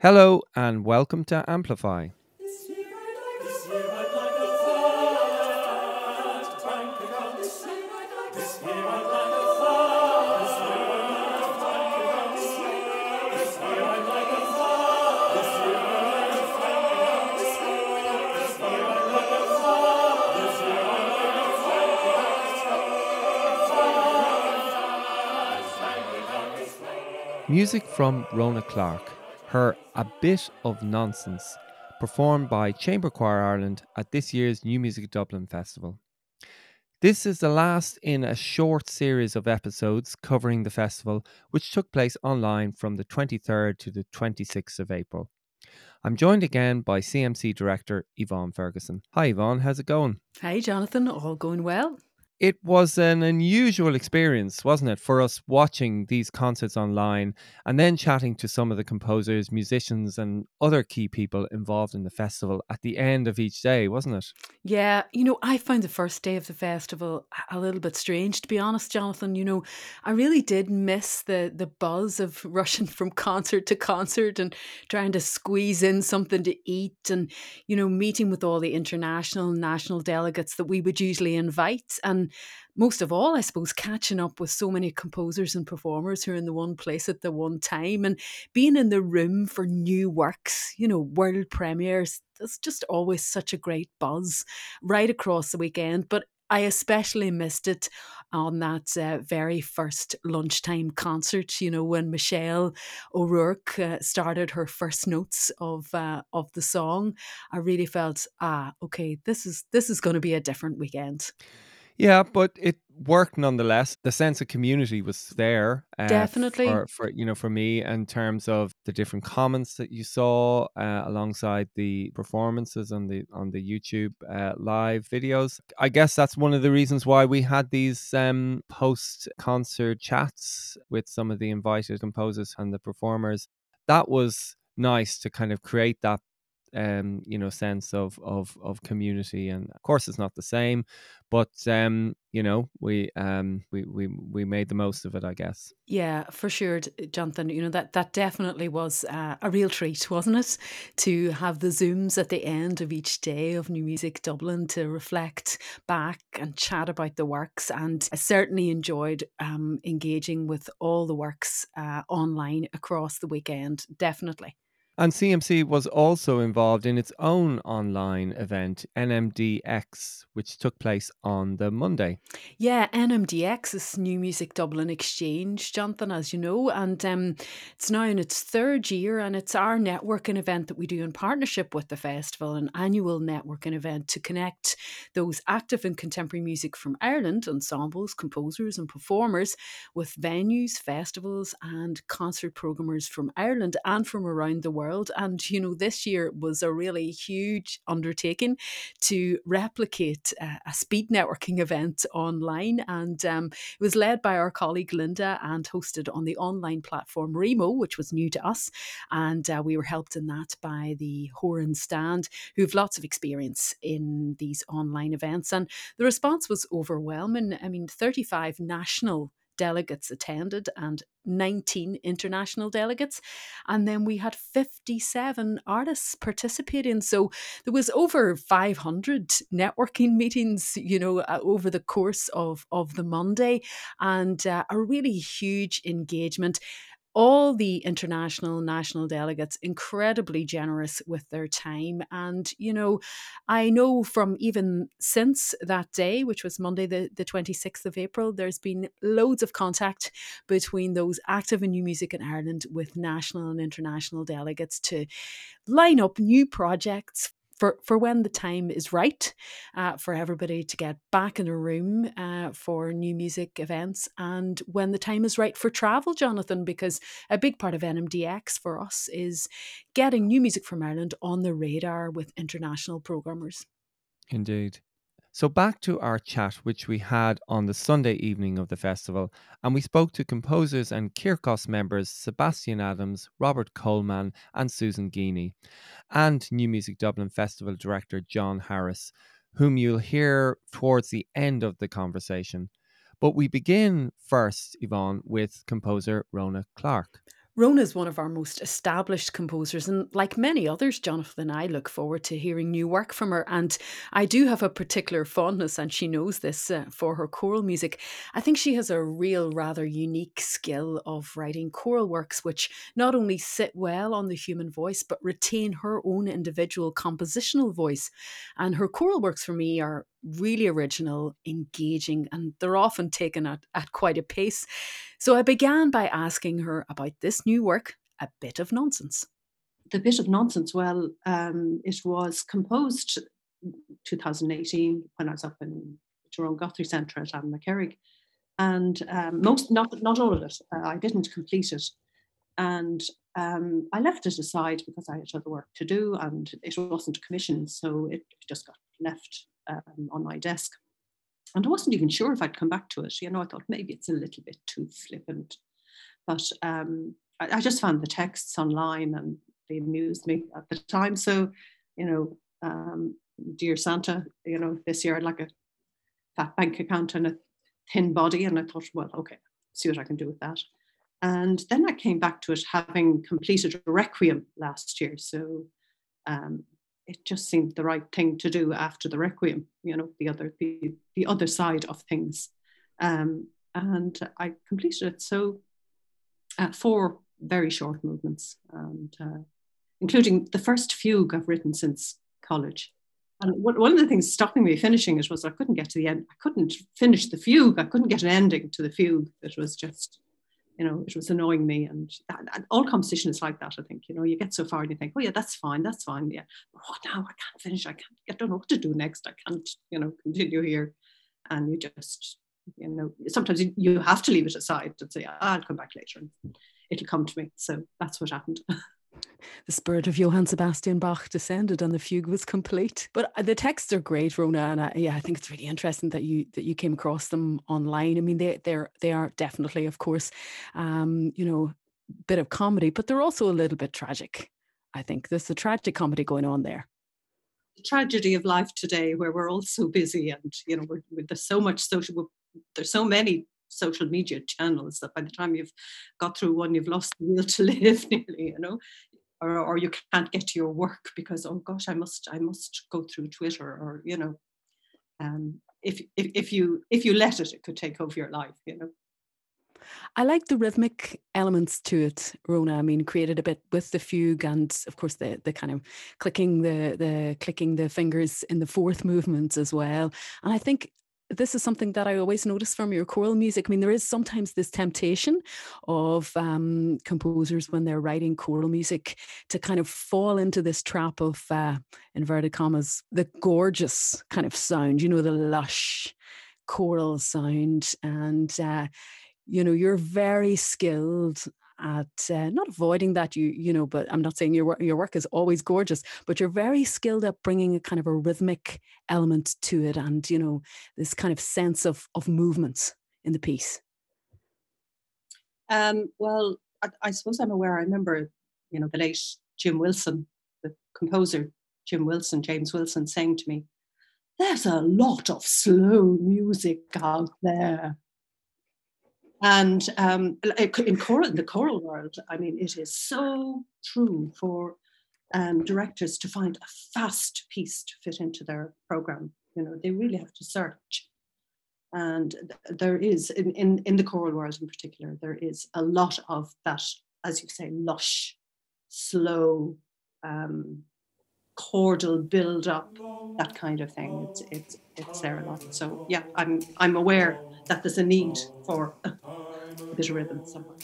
Hello and welcome to Amplify. Music from Rhona Clarke, her A Bit of Nonsense, performed by Chamber Choir Ireland at this year's New Music Dublin Festival. This is the last in a short series of episodes covering the festival, which took place online from the 23rd to the 26th of April. I'm joined again by CMC Director Evonne Ferguson. Hi, Evonne, how's it going? Hi, Jonathan. All going well? It was an unusual experience, wasn't it, for us watching these concerts online and then chatting to some of the composers, musicians, and other key people involved in the festival at the end of each day, wasn't it? Yeah, you know, I found the first day of the festival a little bit strange, to be honest, Jonathan. You know, I really did miss the the buzz of rushing from concert to concert and trying to squeeze in something to eat and, you know, meeting with all the international and national delegates that we would usually invite. And most of all, I suppose, catching up with so many composers and performers who are in the one place at the one time and being in the room for new works, you know, world premieres. There's just always such a great buzz right across the weekend. But I especially missed it on that uh, very first lunchtime concert. You know, when Michelle O'Rourke uh, started her first notes of uh, of the song, I really felt, ah, okay, this is this is going to be a different weekend. Yeah, but it worked nonetheless. The sense of community was there. Uh, Definitely. For, for, you know, for me, in terms of the different comments that you saw uh, alongside the performances on the on the YouTube uh, live videos. I guess that's one of the reasons why we had these um, post concert chats with some of the invited composers and the performers. That was nice to kind of create that um, you know, sense of of of community. And of course, it's not the same, but um, you know, we um we we we made the most of it, I guess. Yeah, for sure, Jonathan. You know that that definitely was uh, a real treat, wasn't it? To have the zooms at the end of each day of New Music Dublin to reflect back and chat about the works. And I certainly enjoyed um, engaging with all the works uh, online across the weekend. Definitely. And CMC was also involved in its own online event, NMDX, which took place on the Monday. Yeah, NMDX is New Music Dublin Exchange, Jonathan, as you know, and um, it's now in its third year, and it's our networking event that we do in partnership with the festival, an annual networking event to connect those active in contemporary music from Ireland, ensembles, composers, and performers, with venues, festivals, and concert programmers from Ireland and from around the world world. And, you know, this year was a really huge undertaking to replicate a speed networking event online. And um, it was led by our colleague Linda and hosted on the online platform Remo, which was new to us. And uh, we were helped in that by the Horan Stand, who have lots of experience in these online events. And the response was overwhelming. I mean, 35 national delegates attended and 19 international delegates. And then we had 57 artists participating. So there was over 500 networking meetings, you know, uh, over the course of, of the Monday and uh, a really huge engagement all the international national delegates incredibly generous with their time. And you know i know from even since that day which was monday the, the 26th of april there's been loads of contact between those active in new music in ireland with national and international delegates to line up new projects for, for when the time is right uh, for everybody to get back in a room uh, for new music events and when the time is right for travel, Jonathan, because a big part of NMDX for us is getting new music from Ireland on the radar with international programmers. Indeed. So, back to our chat, which we had on the Sunday evening of the festival, and we spoke to composers and Kirkos members Sebastian Adams, Robert Coleman, and Susan Geaney, and New Music Dublin Festival director John Harris, whom you'll hear towards the end of the conversation. But we begin first, Evonne, with composer Rhona Clarke. Rhona is one of our most established composers, and like many others, Jonathan and I look forward to hearing new work from her. And I do have a particular fondness, and she knows this, uh, for her choral music. I think she has a real, rather unique skill of writing choral works which not only sit well on the human voice, but retain her own individual compositional voice. And her choral works for me are really original, engaging, and they're often taken at, at quite a pace. So I began by asking her about this new work, A Bit of Nonsense. The Bit of Nonsense, well, um, it was composed 2018 when I was up in Tyrone Guthrie Centre at Annaghmakerrig. And um, most, not, not all of it, uh, I didn't complete it. And um, I left it aside because I had other work to do and it wasn't commissioned. So it just got left um, on my desk. And I wasn't even sure if I'd come back to it. You know, I thought maybe it's a little bit too flippant. But um, I, I, just found the texts online and they amused me at the time. So, you know, um, dear Santa, you know, this year I'd like a fat bank account and a thin body. And I thought, well, okay, see what I can do with that. And then I came back to it having completed a requiem last year. So um, it just seemed the right thing to do after the requiem you know the other the, the other side of things. Um, and i completed it so uh, four very short movements and uh, including the first fugue i've written since college. And one of the things stopping me finishing it was i couldn't get to the end i couldn't finish the fugue i couldn't get an ending to the fugue. It was just you know, it was annoying me. And, and, all composition is like that, I think. You know, you get so far and you think, oh, yeah, that's fine, that's fine. Yeah. But what now? I can't finish. I can't, I don't know what to do next. I can't, you know, continue here. And you just, you know, sometimes you, you have to leave it aside and say, I'll come back later and it'll come to me. So that's what happened. the spirit of Johann Sebastian Bach descended and the fugue was complete. But uh, the texts are great, Rhona, and I, yeah, I think it's really interesting that you that you came across them online. I mean, they they're they are definitely, of course, um, you know, bit of comedy, but they're also a little bit tragic. I think there's a tragic comedy going on there. The tragedy of life today, where we're all so busy, and you know, we're, there's so much social, there's so many social media channels that by the time you've got through one, you've lost the will to live nearly, you know, or, or you can't get to your work because, oh gosh, I must, I must go through Twitter or, you know, um, if, if, if you, if you let it, it could take over your life, you know. I like the rhythmic elements to it, Rhona. I mean, created a bit with the fugue and of course the the kind of clicking the the clicking the fingers in the fourth movement as well. And I think this is something that I always notice from your choral music. I mean, there is sometimes this temptation of um, composers when they're writing choral music to kind of fall into this trap of uh, inverted commas, the gorgeous kind of sound, you know, the lush choral sound. And, uh, you know, you're very skilled at uh, not avoiding that you you know but i'm not saying your work your work is always gorgeous but you're very skilled at bringing a kind of a rhythmic element to it and you know this kind of sense of of movements in the piece. Um, well I, I suppose i'm aware i remember you know the late jim wilson the composer jim wilson james wilson saying to me there's a lot of slow music out there and um, in choral, the choral world, I mean, it is so true for um, directors to find a fast piece to fit into their program. You know, they really have to search. And there is, in, in, in the choral world in particular, there is a lot of that, as you say, lush, slow, um, chordal build up, that kind of thing. It's, it's, it's there a lot. So yeah, I'm, I'm aware that there's a need for a, bit of rhythm somewhere.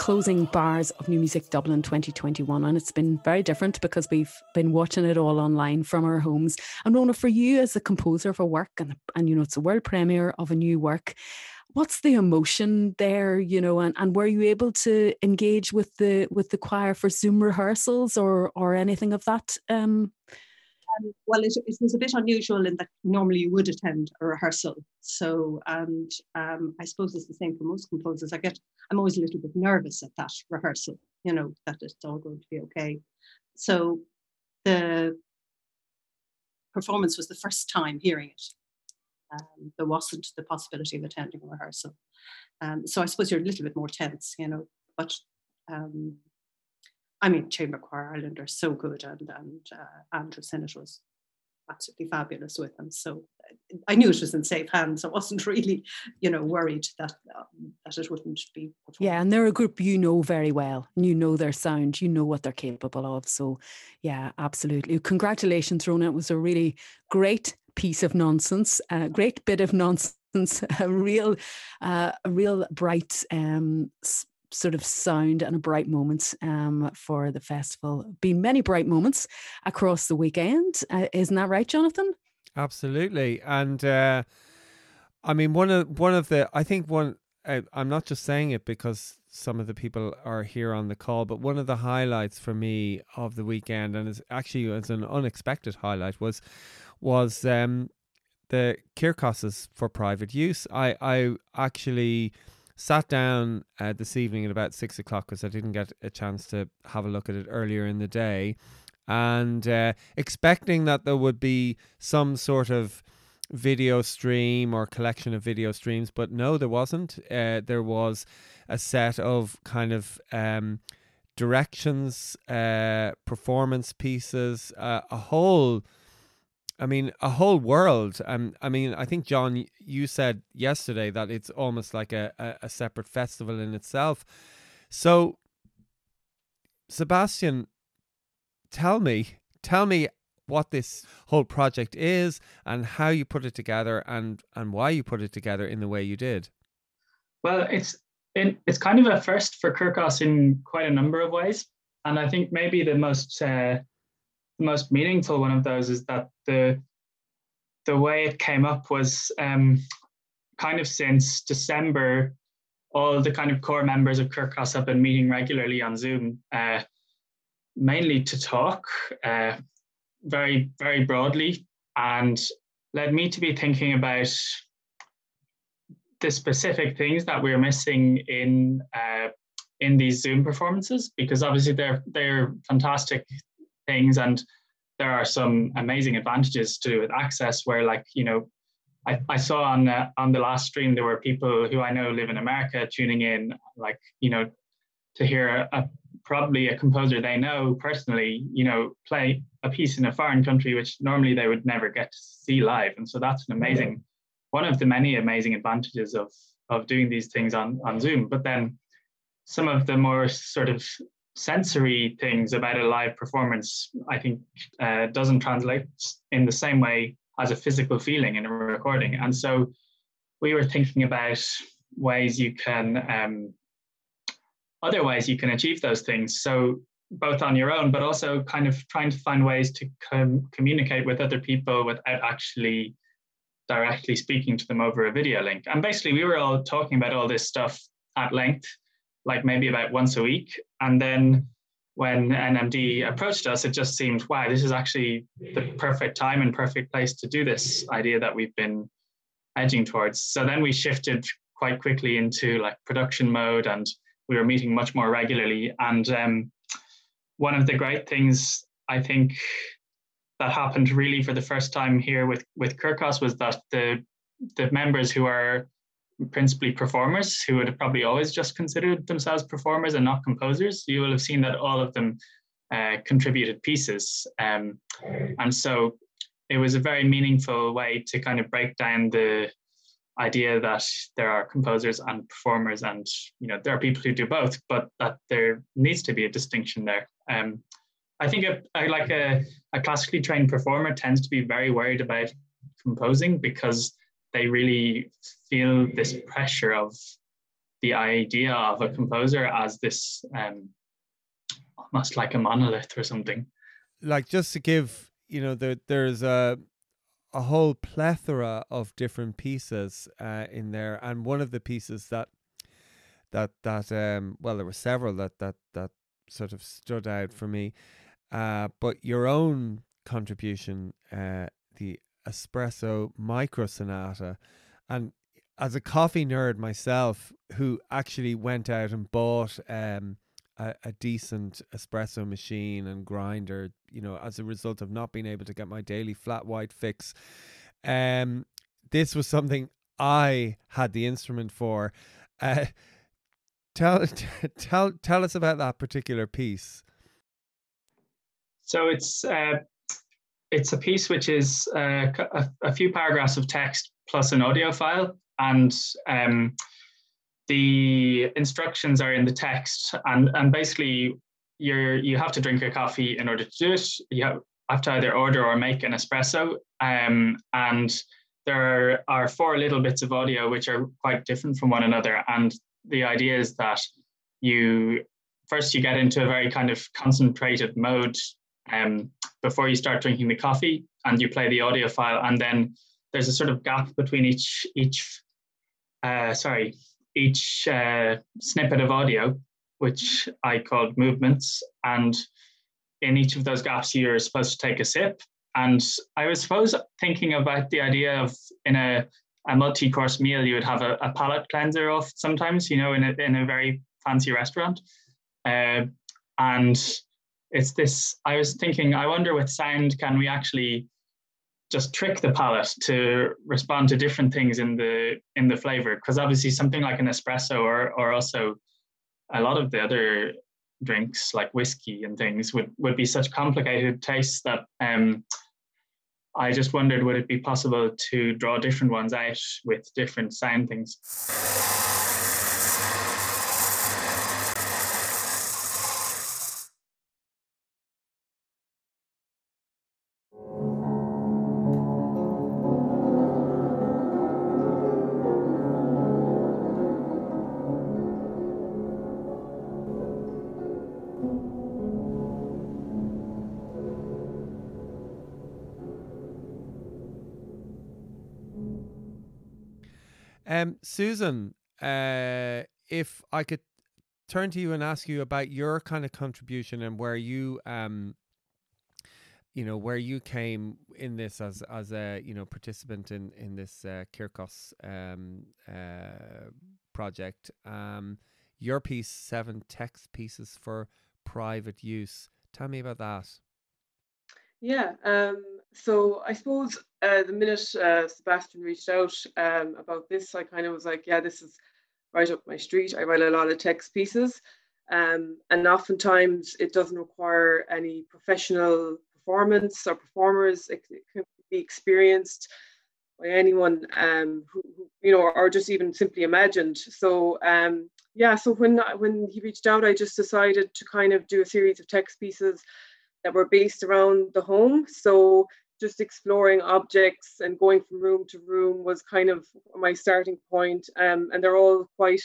Closing bars of New Music Dublin 2021, and it's been very different because we've been watching it all online from our homes. And Rhona, for you as a composer of a work, and, and you know, it's a world premiere of a new work, what's the emotion there you know and, and were you able to engage with the with the choir for zoom rehearsals or or anything of that um um, well, it, it, was a bit unusual in that normally you would attend a rehearsal. So, and um, I suppose it's the same for most composers. I get, I'm always a little bit nervous at that rehearsal, you know, that it's all going to be okay. So, the performance was the first time hearing it um, there wasn't the possibility of attending a rehearsal. Um, so I suppose you're a little bit more tense, you know. But um, I mean, Chamber Choir Ireland are so good, and and uh, Andrew Synnott was absolutely fabulous with them. So I knew it was in safe hands. I wasn't really, you know, worried that um, that it wouldn't be. Performed. Yeah, and they're a group you know very well, and you know their sound, you know what they're capable of. So, yeah, absolutely. Congratulations, Rhona. It was a really great piece of nonsense, a great bit of nonsense, a real, uh, a real bright um, sort of sound and a bright moment um, for the festival. Been many bright moments across the weekend, uh, isn't that right, Jonathan? Absolutely, and uh, I mean one of one of the I think one I, I'm not just saying it because some of the people are here on the call, but one of the highlights for me of the weekend, and it's actually it's an unexpected highlight, was was um, the Kirkos's for private use. I, I actually sat down uh, this evening at about six o'clock because I didn't get a chance to have a look at it earlier in the day and uh, expecting that there would be some sort of video stream or collection of video streams, but no, there wasn't. Uh, there was a set of kind of um, directions, uh, performance pieces, uh, a whole I mean, a whole world. Um, I mean, I think John, you said yesterday that it's almost like a, a, a separate festival in itself. So, Sebastian, tell me, tell me what this whole project is and how you put it together and and why you put it together in the way you did. Well, it's it, it's kind of a first for Kirkos in quite a number of ways, and I think maybe the most uh, the most meaningful one of those is that the the way it came up was um, kind of since December, all the kind of core members of Kirkos have been meeting regularly on Zoom, uh, mainly to talk uh, very, very broadly, and led me to be thinking about the specific things that we're missing in uh, in these Zoom performances, because obviously they're they're fantastic things. And there are some amazing advantages to with access where like you know I, I saw on uh, on the last stream there were people who I know live in America tuning in like you know to hear a, probably a composer they know personally you know play a piece in a foreign country which normally they would never get to see live. And so that's an amazing one of the many amazing advantages of of doing these things on on Zoom. But then some of the more sort of sensory things about a live performance, I think, uh, doesn't translate in the same way as a physical feeling in a recording. And so we were thinking about ways you can, um, other ways you can achieve those things. So both on your own, but also kind of trying to find ways to com- communicate with other people without actually directly speaking to them over a video link. And basically, we were all talking about all this stuff at length like maybe about once a week. And then when NMD approached us, it just seemed, wow, this is actually the perfect time and perfect place to do this idea that we've been edging towards. So then we shifted quite quickly into like production mode and we were meeting much more regularly. And um, one of the great things I think that happened really for the first time here with, with Kirkos was that the the members who are principally performers who would have probably always just considered themselves performers and not composers. You will have seen that all of them uh, contributed pieces. Um, and so it was a very meaningful way to kind of break down the idea that there are composers and performers and you know there are people who do both but that there needs to be a distinction there um, i think a, a, like a, a classically trained performer tends to be very worried about composing because they really feel this pressure of the idea of a composer as this um, almost like a monolith or something. Like just to give, you know, there there's a a whole plethora of different pieces uh, in there, and one of the pieces that that that um well there were several that that that sort of stood out for me, uh, but your own contribution, uh, the espresso micro sonata, and as a coffee nerd myself, who actually went out and bought um a, a decent espresso machine and grinder, you know, as a result of not being able to get my daily flat white fix. Um, this was something I had the instrument for. Uh, tell tell tell us about that particular piece. So it's uh, it's a piece which is uh, a, a, few paragraphs of text plus an audio file, and um, the instructions are in the text, and and basically you're you have to drink a coffee in order to do it. You have, have to either order or make an espresso, um, and there are four little bits of audio which are quite different from one another. And the idea is that you first you get into a very kind of concentrated mode um, before you start drinking the coffee, and you play the audio file, and then there's a sort of gap between each each uh, sorry each uh, snippet of audio, which I called movements. And in each of those gaps, you're supposed to take a sip. And I was suppose thinking about the idea of in a, a multi-course meal, you would have a, a palate cleanser off sometimes, you know, in a, in a very fancy restaurant. Uh, and it's this, I was thinking, I wonder with sound, can we actually just trick the palate to respond to different things in the in the flavor because obviously something like an espresso or or also a lot of the other drinks like whiskey and things would would be such complicated tastes that um I just wondered would it be possible to draw different ones out with different sound things. Um, Susan, uh, if I could turn to you and ask you about your kind of contribution and where you um you know where you came in this as as a you know participant in in this uh, Kirkos um uh project. Um your piece seven text pieces for private use. Tell me about that. Yeah um so I suppose uh, the minute uh, Sebastian reached out um, about this, I kind of was like, yeah, this is right up my street. I write a lot of text pieces. Um, and oftentimes it doesn't require any professional performance or performers. It, it can be experienced by anyone um, who, who, you know, or just even simply imagined. So um, yeah, so when when he reached out, I just decided to kind of do a series of text pieces that were based around the home. So just exploring objects and going from room to room was kind of my starting point. Um, and they're all quite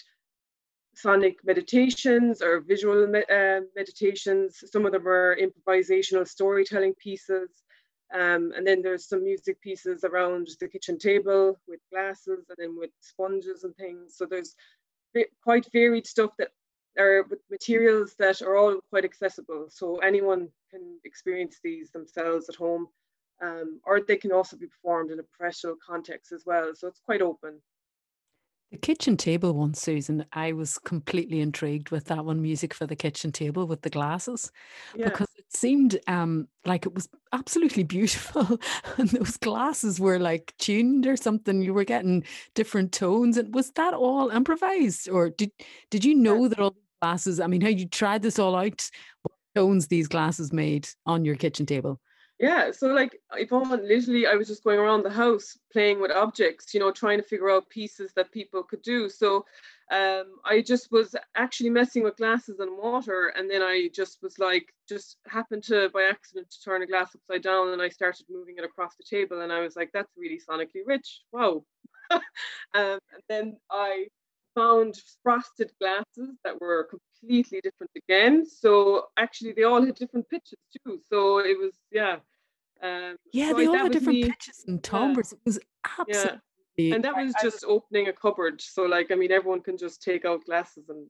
sonic meditations or visual me- uh, meditations. Some of them are improvisational storytelling pieces. Um, and then there's some music pieces around the kitchen table with glasses and then with sponges and things. So there's quite varied stuff that are with materials that are all quite accessible. So anyone can experience these themselves at home um, or they can also be performed in a professional context as well. So it's quite open. The kitchen table one, Susan, I was completely intrigued with that one, music for the kitchen table with the glasses, yeah. because it seemed um, like it was absolutely beautiful. and those glasses were like tuned or something. You were getting different tones. And was that all improvised? Or did did you know yeah. that all glasses, I mean, how you tried this all out, what tones these glasses made on your kitchen table? Yeah, so like Evonne, literally, I was just going around the house playing with objects, you know, trying to figure out pieces that people could do. So um, I just was actually messing with glasses and water, and then I just was like, just happened to by accident to turn a glass upside down, and I started moving it across the table, and I was like, that's really sonically rich. Wow. um, and then I found frosted glasses that were completely different again. So actually, they all had different pitches too. So it was yeah. Um, yeah, so they all had different me, pitches and timbres. Yeah. It was absolutely. Yeah. And that was just opening a cupboard. So like, I mean, everyone can just take out glasses and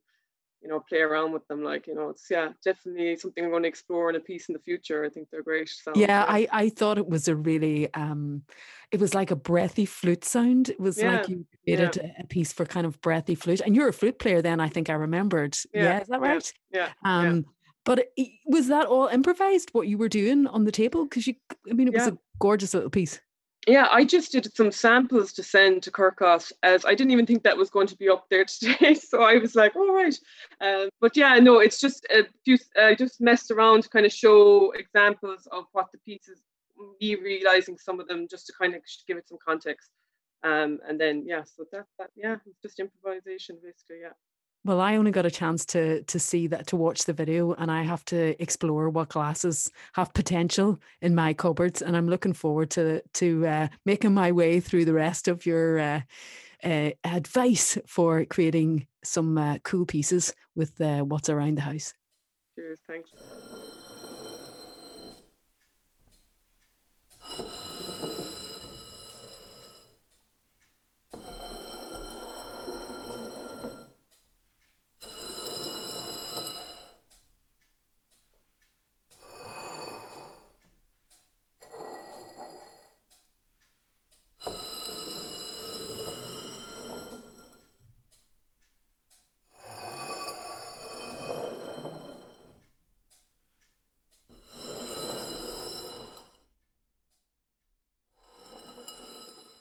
you know play around with them like you know it's yeah definitely something i'm going to explore in a piece in the future. I think they're great so, yeah, yeah, i i thought it was a really um it was like a breathy flute sound. It was yeah. like you created yeah. a piece for kind of breathy flute and you're a flute player then i think i remembered. Yeah, is that right? yeah, um but was that all improvised what you were doing on the table? Because you i mean it was a gorgeous little piece yeah, I just did some samples to send to Kirkos as I didn't even think that was going to be up there today. So I was like, all right. Um, but yeah, no, it's just a few, I uh, just messed around to kind of show examples of what the pieces, me realizing some of them just to kind of give it some context. Um, and then, yeah, so that, that, yeah, just improvisation basically. Yeah. Well, I only got a chance to to see that to watch the video, and I have to explore what glasses have potential in my cupboards, and I'm looking forward to to uh, making my way through the rest of your uh, uh, advice for creating some uh, cool pieces with uh, what's around the house. Cheers, thanks.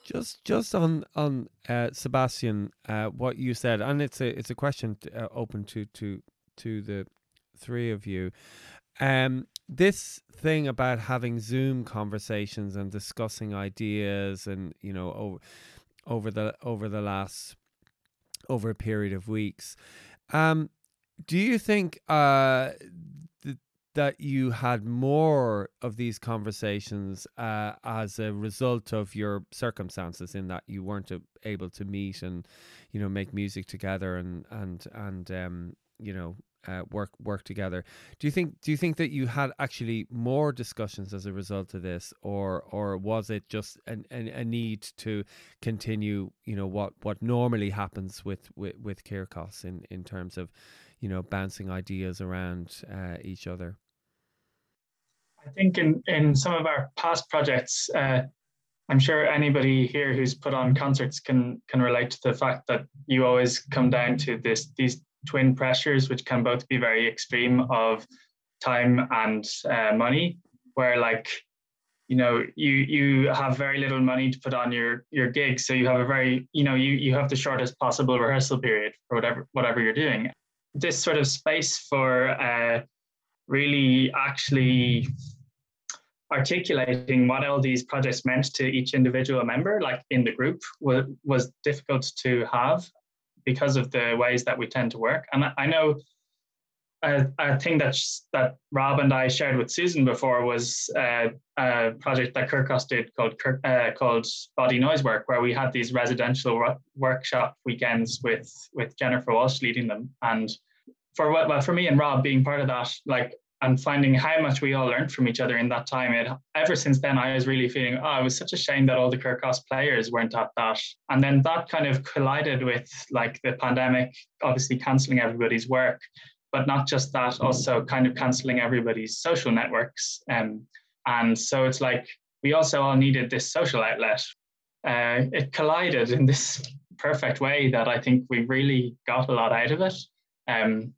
Just just on on uh, Sebastian, uh, what you said, and it's a it's a question to, uh, open to to to the three of you. Um, this thing about having Zoom conversations and discussing ideas, and you know, over over the over the last over a period of weeks. Um, do you think uh, that you had more of these conversations uh, as a result of your circumstances in that you weren't able to meet and you know make music together and and and um, you know uh, work work together. Do you think do you think that you had actually more discussions as a result of this or or was it just an, an, a need to continue you know what what normally happens with with, with Kirkos in in terms of you know bouncing ideas around uh, each other I think in, in some of our past projects, uh, I'm sure anybody here who's put on concerts can can relate to the fact that you always come down to this these twin pressures, which can both be very extreme of time and uh, money, where like you know you you have very little money to put on your your gig, so you have a very you know you you have the shortest possible rehearsal period for whatever whatever you're doing. This sort of space for uh, really actually articulating what all these projects meant to each individual member, like in the group, was, was difficult to have because of the ways that we tend to work. And I know a, a thing that that Rob and I shared with Susan before was uh, a project that Kirkos did called uh, called Body Noise Work, where we had these residential workshop weekends with with Jennifer Walshe leading them. And for well for me and Rob being part of that, like and finding how much we all learned from each other in that time. It, ever since then, I was really feeling, oh, it was such a shame that all the Kirkos players weren't at that. And then that kind of collided with like the pandemic, obviously cancelling everybody's work, but not just that, also kind of cancelling everybody's social networks. Um, and so it's like we also all needed this social outlet. Uh, it collided in this perfect way that I think we really got a lot out of it. Um,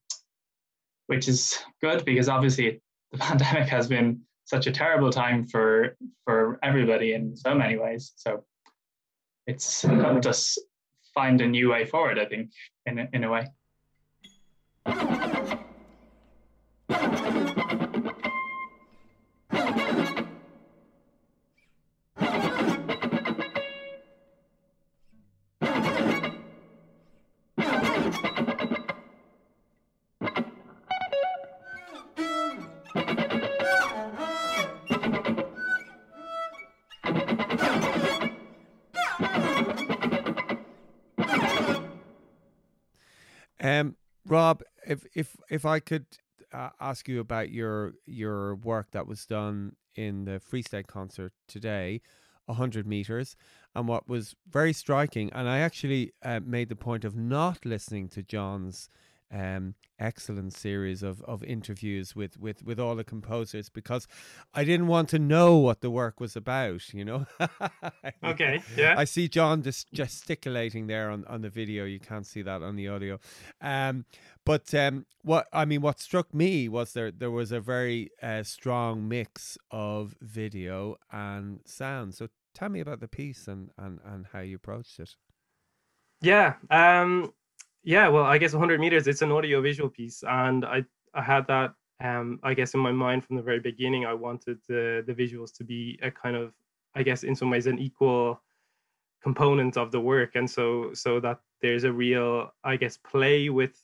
which is good because obviously the pandemic has been such a terrible time for for everybody in so many ways. So it's helped us find a new way forward, I think, in a, in a way. Rob, if if if I could uh, ask you about your your work that was done in the Free State concert today, 100 meters, and what was very striking, and I actually uh, made the point of not listening to John's um, excellent series of, of interviews with, with, with all the composers because I didn't want to know what the work was about, you know. okay, yeah. I see John just gesticulating there on, on the video. You can't see that on the audio. Um, but um, what I mean, what struck me was there there was a very uh, strong mix of video and sound. So tell me about the piece and, and, and how you approached it. Yeah. Um, yeah, well, I guess 100 meters, it's an audio visual piece. And I, I had that, um, I guess, in my mind from the very beginning. I wanted the, the visuals to be a kind of, I guess, in some ways, an equal component of the work. And so, so that there's a real, I guess, play with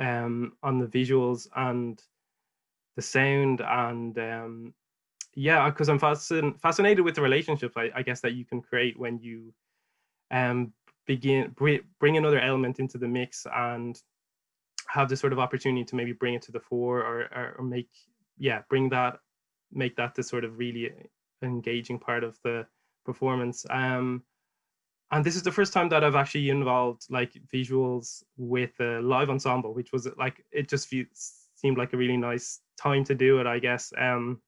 um, on the visuals and the sound. And um, yeah, because I'm fascin- fascinated with the relationships I, I guess, that you can create when you um, begin bring another element into the mix and have this sort of opportunity to maybe bring it to the fore or, or, or make yeah bring that make that the sort of really engaging part of the performance um and this is the first time that I've actually involved like visuals with a live ensemble, which was like it just seemed like a really nice time to do it, I guess. Um,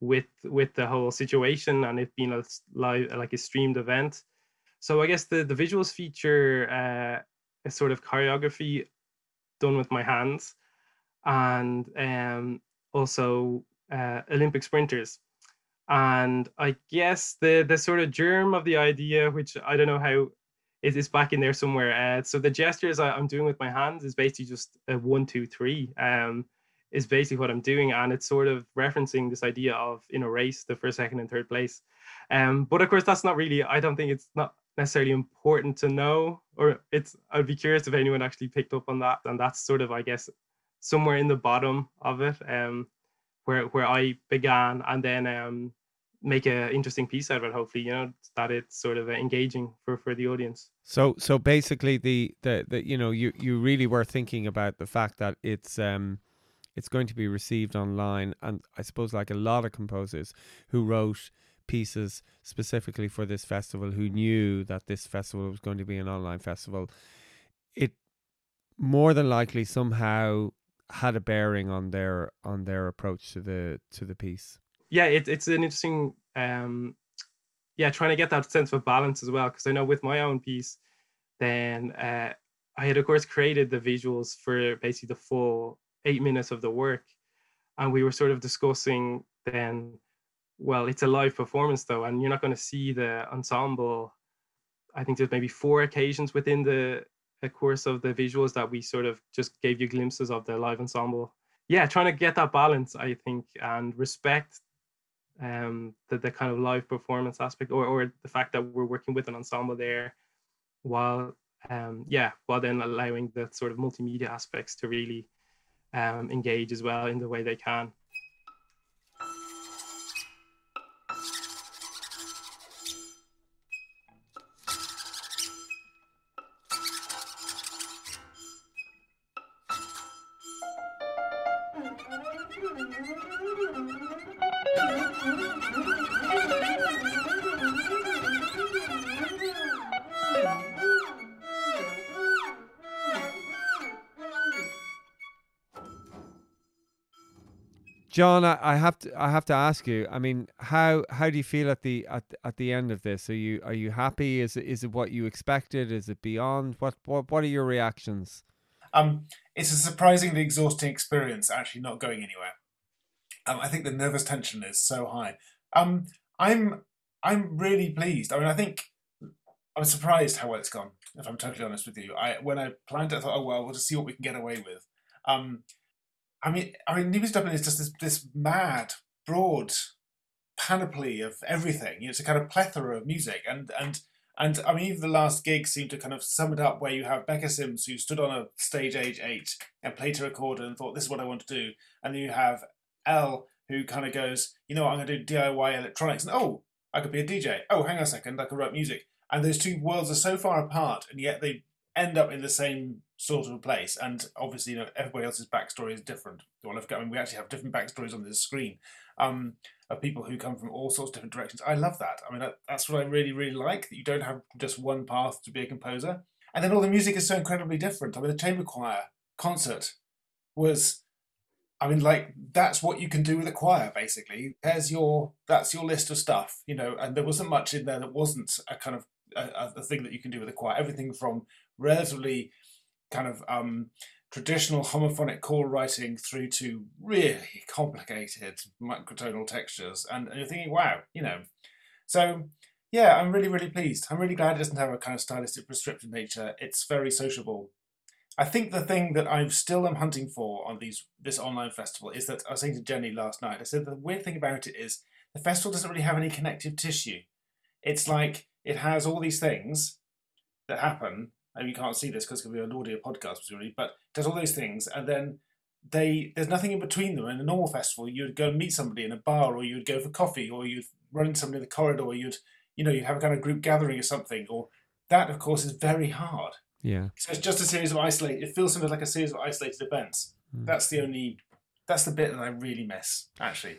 with with the whole situation and it being a live like a streamed event, so I guess the the visuals feature uh, a sort of choreography done with my hands, and um, also uh, Olympic sprinters. And I guess the the sort of germ of the idea, which I don't know how it is back in there somewhere. Uh, so the gestures I, am doing with my hands is basically just a one, two, three. Um, is basically what I'm doing, and it's sort of referencing this idea of in a race, the first, second, and third place. Um, but of course, that's not really. I don't think it's not necessarily important to know or it's i'd be curious if anyone actually picked up on that and that's sort of i guess somewhere in the bottom of it um where where i began and then um make an interesting piece out of it hopefully you know that it's sort of engaging for for the audience. So so basically the the, the you know you you really were thinking about the fact that it's um it's going to be received online and i suppose like a lot of composers who wrote pieces specifically for this festival who knew that this festival was going to be an online festival, it more than likely somehow had a bearing on their on their approach to the to the piece. Yeah, it, it's an interesting um yeah, trying to get that sense of balance as well. Because I know with my own piece, then uh, I had of course created the visuals for basically the full eight minutes of the work, and we were sort of discussing then well, it's a live performance though, and you're not going to see the ensemble. I think there's maybe four occasions within the course of the visuals that we sort of just gave you glimpses of the live ensemble. Yeah, trying to get that balance, I think, and respect um, the, the kind of live performance aspect or, or the fact that we're working with an ensemble there while um, yeah, while then allowing the sort of multimedia aspects to really um, engage as well in the way they can. John, I, I, have to I have to ask you. I mean, how how do you feel at the at, at the end of this? Are you are you happy? Is it is it what you expected? Is it beyond? What what what are your reactions? Um, it's a surprisingly exhausting experience. Actually, not going anywhere. Um, I think the nervous tension is so high. Um, I'm I'm really pleased. I mean, I think I was surprised how well it's gone. If I'm totally honest with you, I when I planned it, I thought, oh well, we'll just see what we can get away with. Um, I mean, I mean, New Music Dublin is just this, this mad, broad panoply of everything. You know, it's a kind of plethora of music, and and and I mean, even the last gig seemed to kind of sum it up, where you have Becca Sims who stood on a stage age eight and played to recorder and thought, "This is what I want to do," and then you have Elle who kind of goes, "You know, what, I'm going to do DIY electronics," and oh, I could be a DJ. Oh, hang on a second, I could write music. And those two worlds are so far apart, and yet they end up in the same sort of a place. And obviously, you know, everybody else's backstory is different. Well, I mean, we actually have different backstories on this screen um, of people who come from all sorts of different directions. I love that. I mean, that, that's what I really, really like. That you don't have just one path to be a composer, and then all the music is so incredibly different. I mean, the chamber choir concert was I mean, like that's what you can do with a choir, basically. There's your that's your list of stuff, you know. And there wasn't much in there that wasn't a kind of a, a thing that you can do with a choir. Everything from relatively kind of um, traditional homophonic chord writing through to really complicated microtonal textures, and, and you're thinking, wow, you know. So yeah, I'm really really pleased. I'm really glad it doesn't have a kind of stylistic prescriptive nature. It's very sociable I think the thing that I still am hunting for on these this online festival is that I was saying to Jenny last night. I said the weird thing about it is the festival doesn't really have any connective tissue. It's like it has all these things that happen, you can't see this because it'll be an audio podcast, presumably, but it does all those things, and then they there's nothing in between them. In a normal festival, you'd go and meet somebody in a bar, or you'd go for coffee, or you'd run into somebody in the corridor, or you'd you know you'd have a kind of group gathering or something. Or that, of course, is very hard. Yeah. So it's just a series of isolated. It feels something like a series of isolated events. Mm. That's the only. That's the bit that I really miss, actually.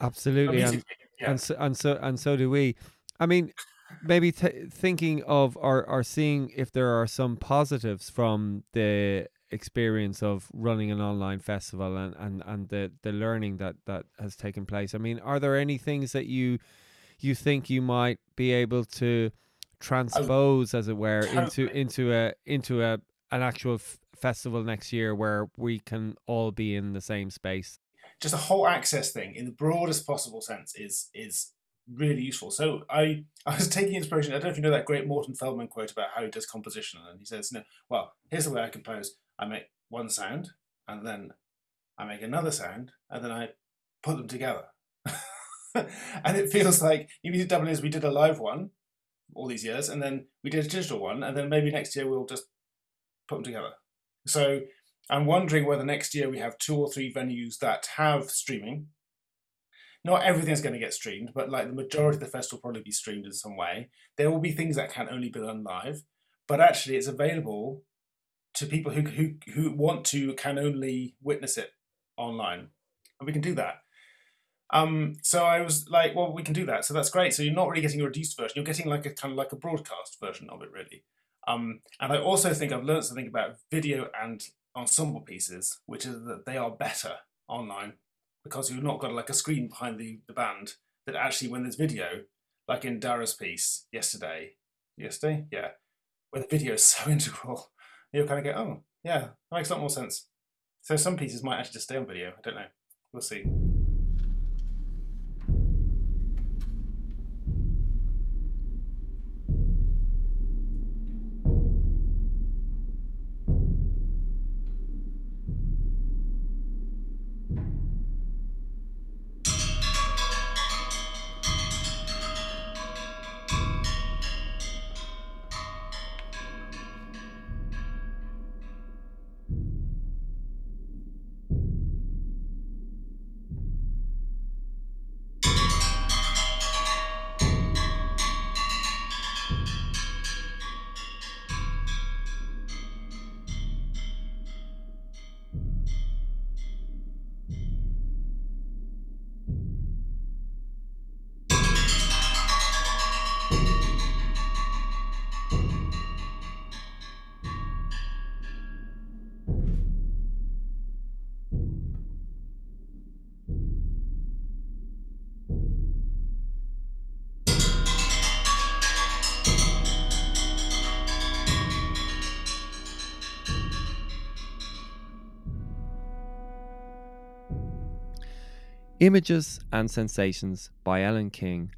Absolutely, and, yeah. and so and so and so do we. I mean, maybe t- thinking of or or seeing if there are some positives from the experience of running an online festival and and and the the learning that that has taken place. I mean, are there any things that you you think you might be able to transpose, as it were, into into a into a an actual f- festival next year where we can all be in the same space. Just a whole access thing in the broadest possible sense is is really useful. So I I was taking inspiration. I don't know if you know that great Morton Feldman quote about how he does composition, and he says, "No, well, here's the way I compose. I make one sound, and then I make another sound, and then I put them together." and it feels like need double is we did a live one all these years, and then we did a digital one, and then maybe next year we'll just put them together. So I'm wondering whether next year we have two or three venues that have streaming. Not everything's going to get streamed, but like the majority of the festival will probably be streamed in some way. There will be things that can only be done live, but actually it's available to people who who who want to can only witness it online, and we can do that. Um, so I was like, well, we can do that. So that's great. So you're not really getting a reduced version. You're getting like a kind of like a broadcast version of it, really. Um, and I also think I've learned something about video and ensemble pieces, which is that they are better online because you've not got like a screen behind the, the band. That actually, when there's video, like in Dara's piece yesterday, yesterday, yeah, where the video is so integral, you'll kind of go, oh, yeah, that makes a lot more sense. So some pieces might actually just stay on video. I don't know. We'll see. Images and Sensations by Ellen King,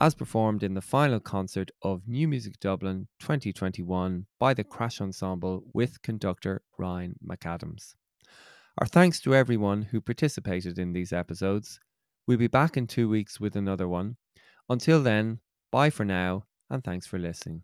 as performed in the final concert of New Music Dublin 2021 by the Crash Ensemble with conductor Ryan McAdams. Our thanks to everyone who participated in these episodes. We'll be back in two weeks with another one. Until then, bye for now, and thanks for listening.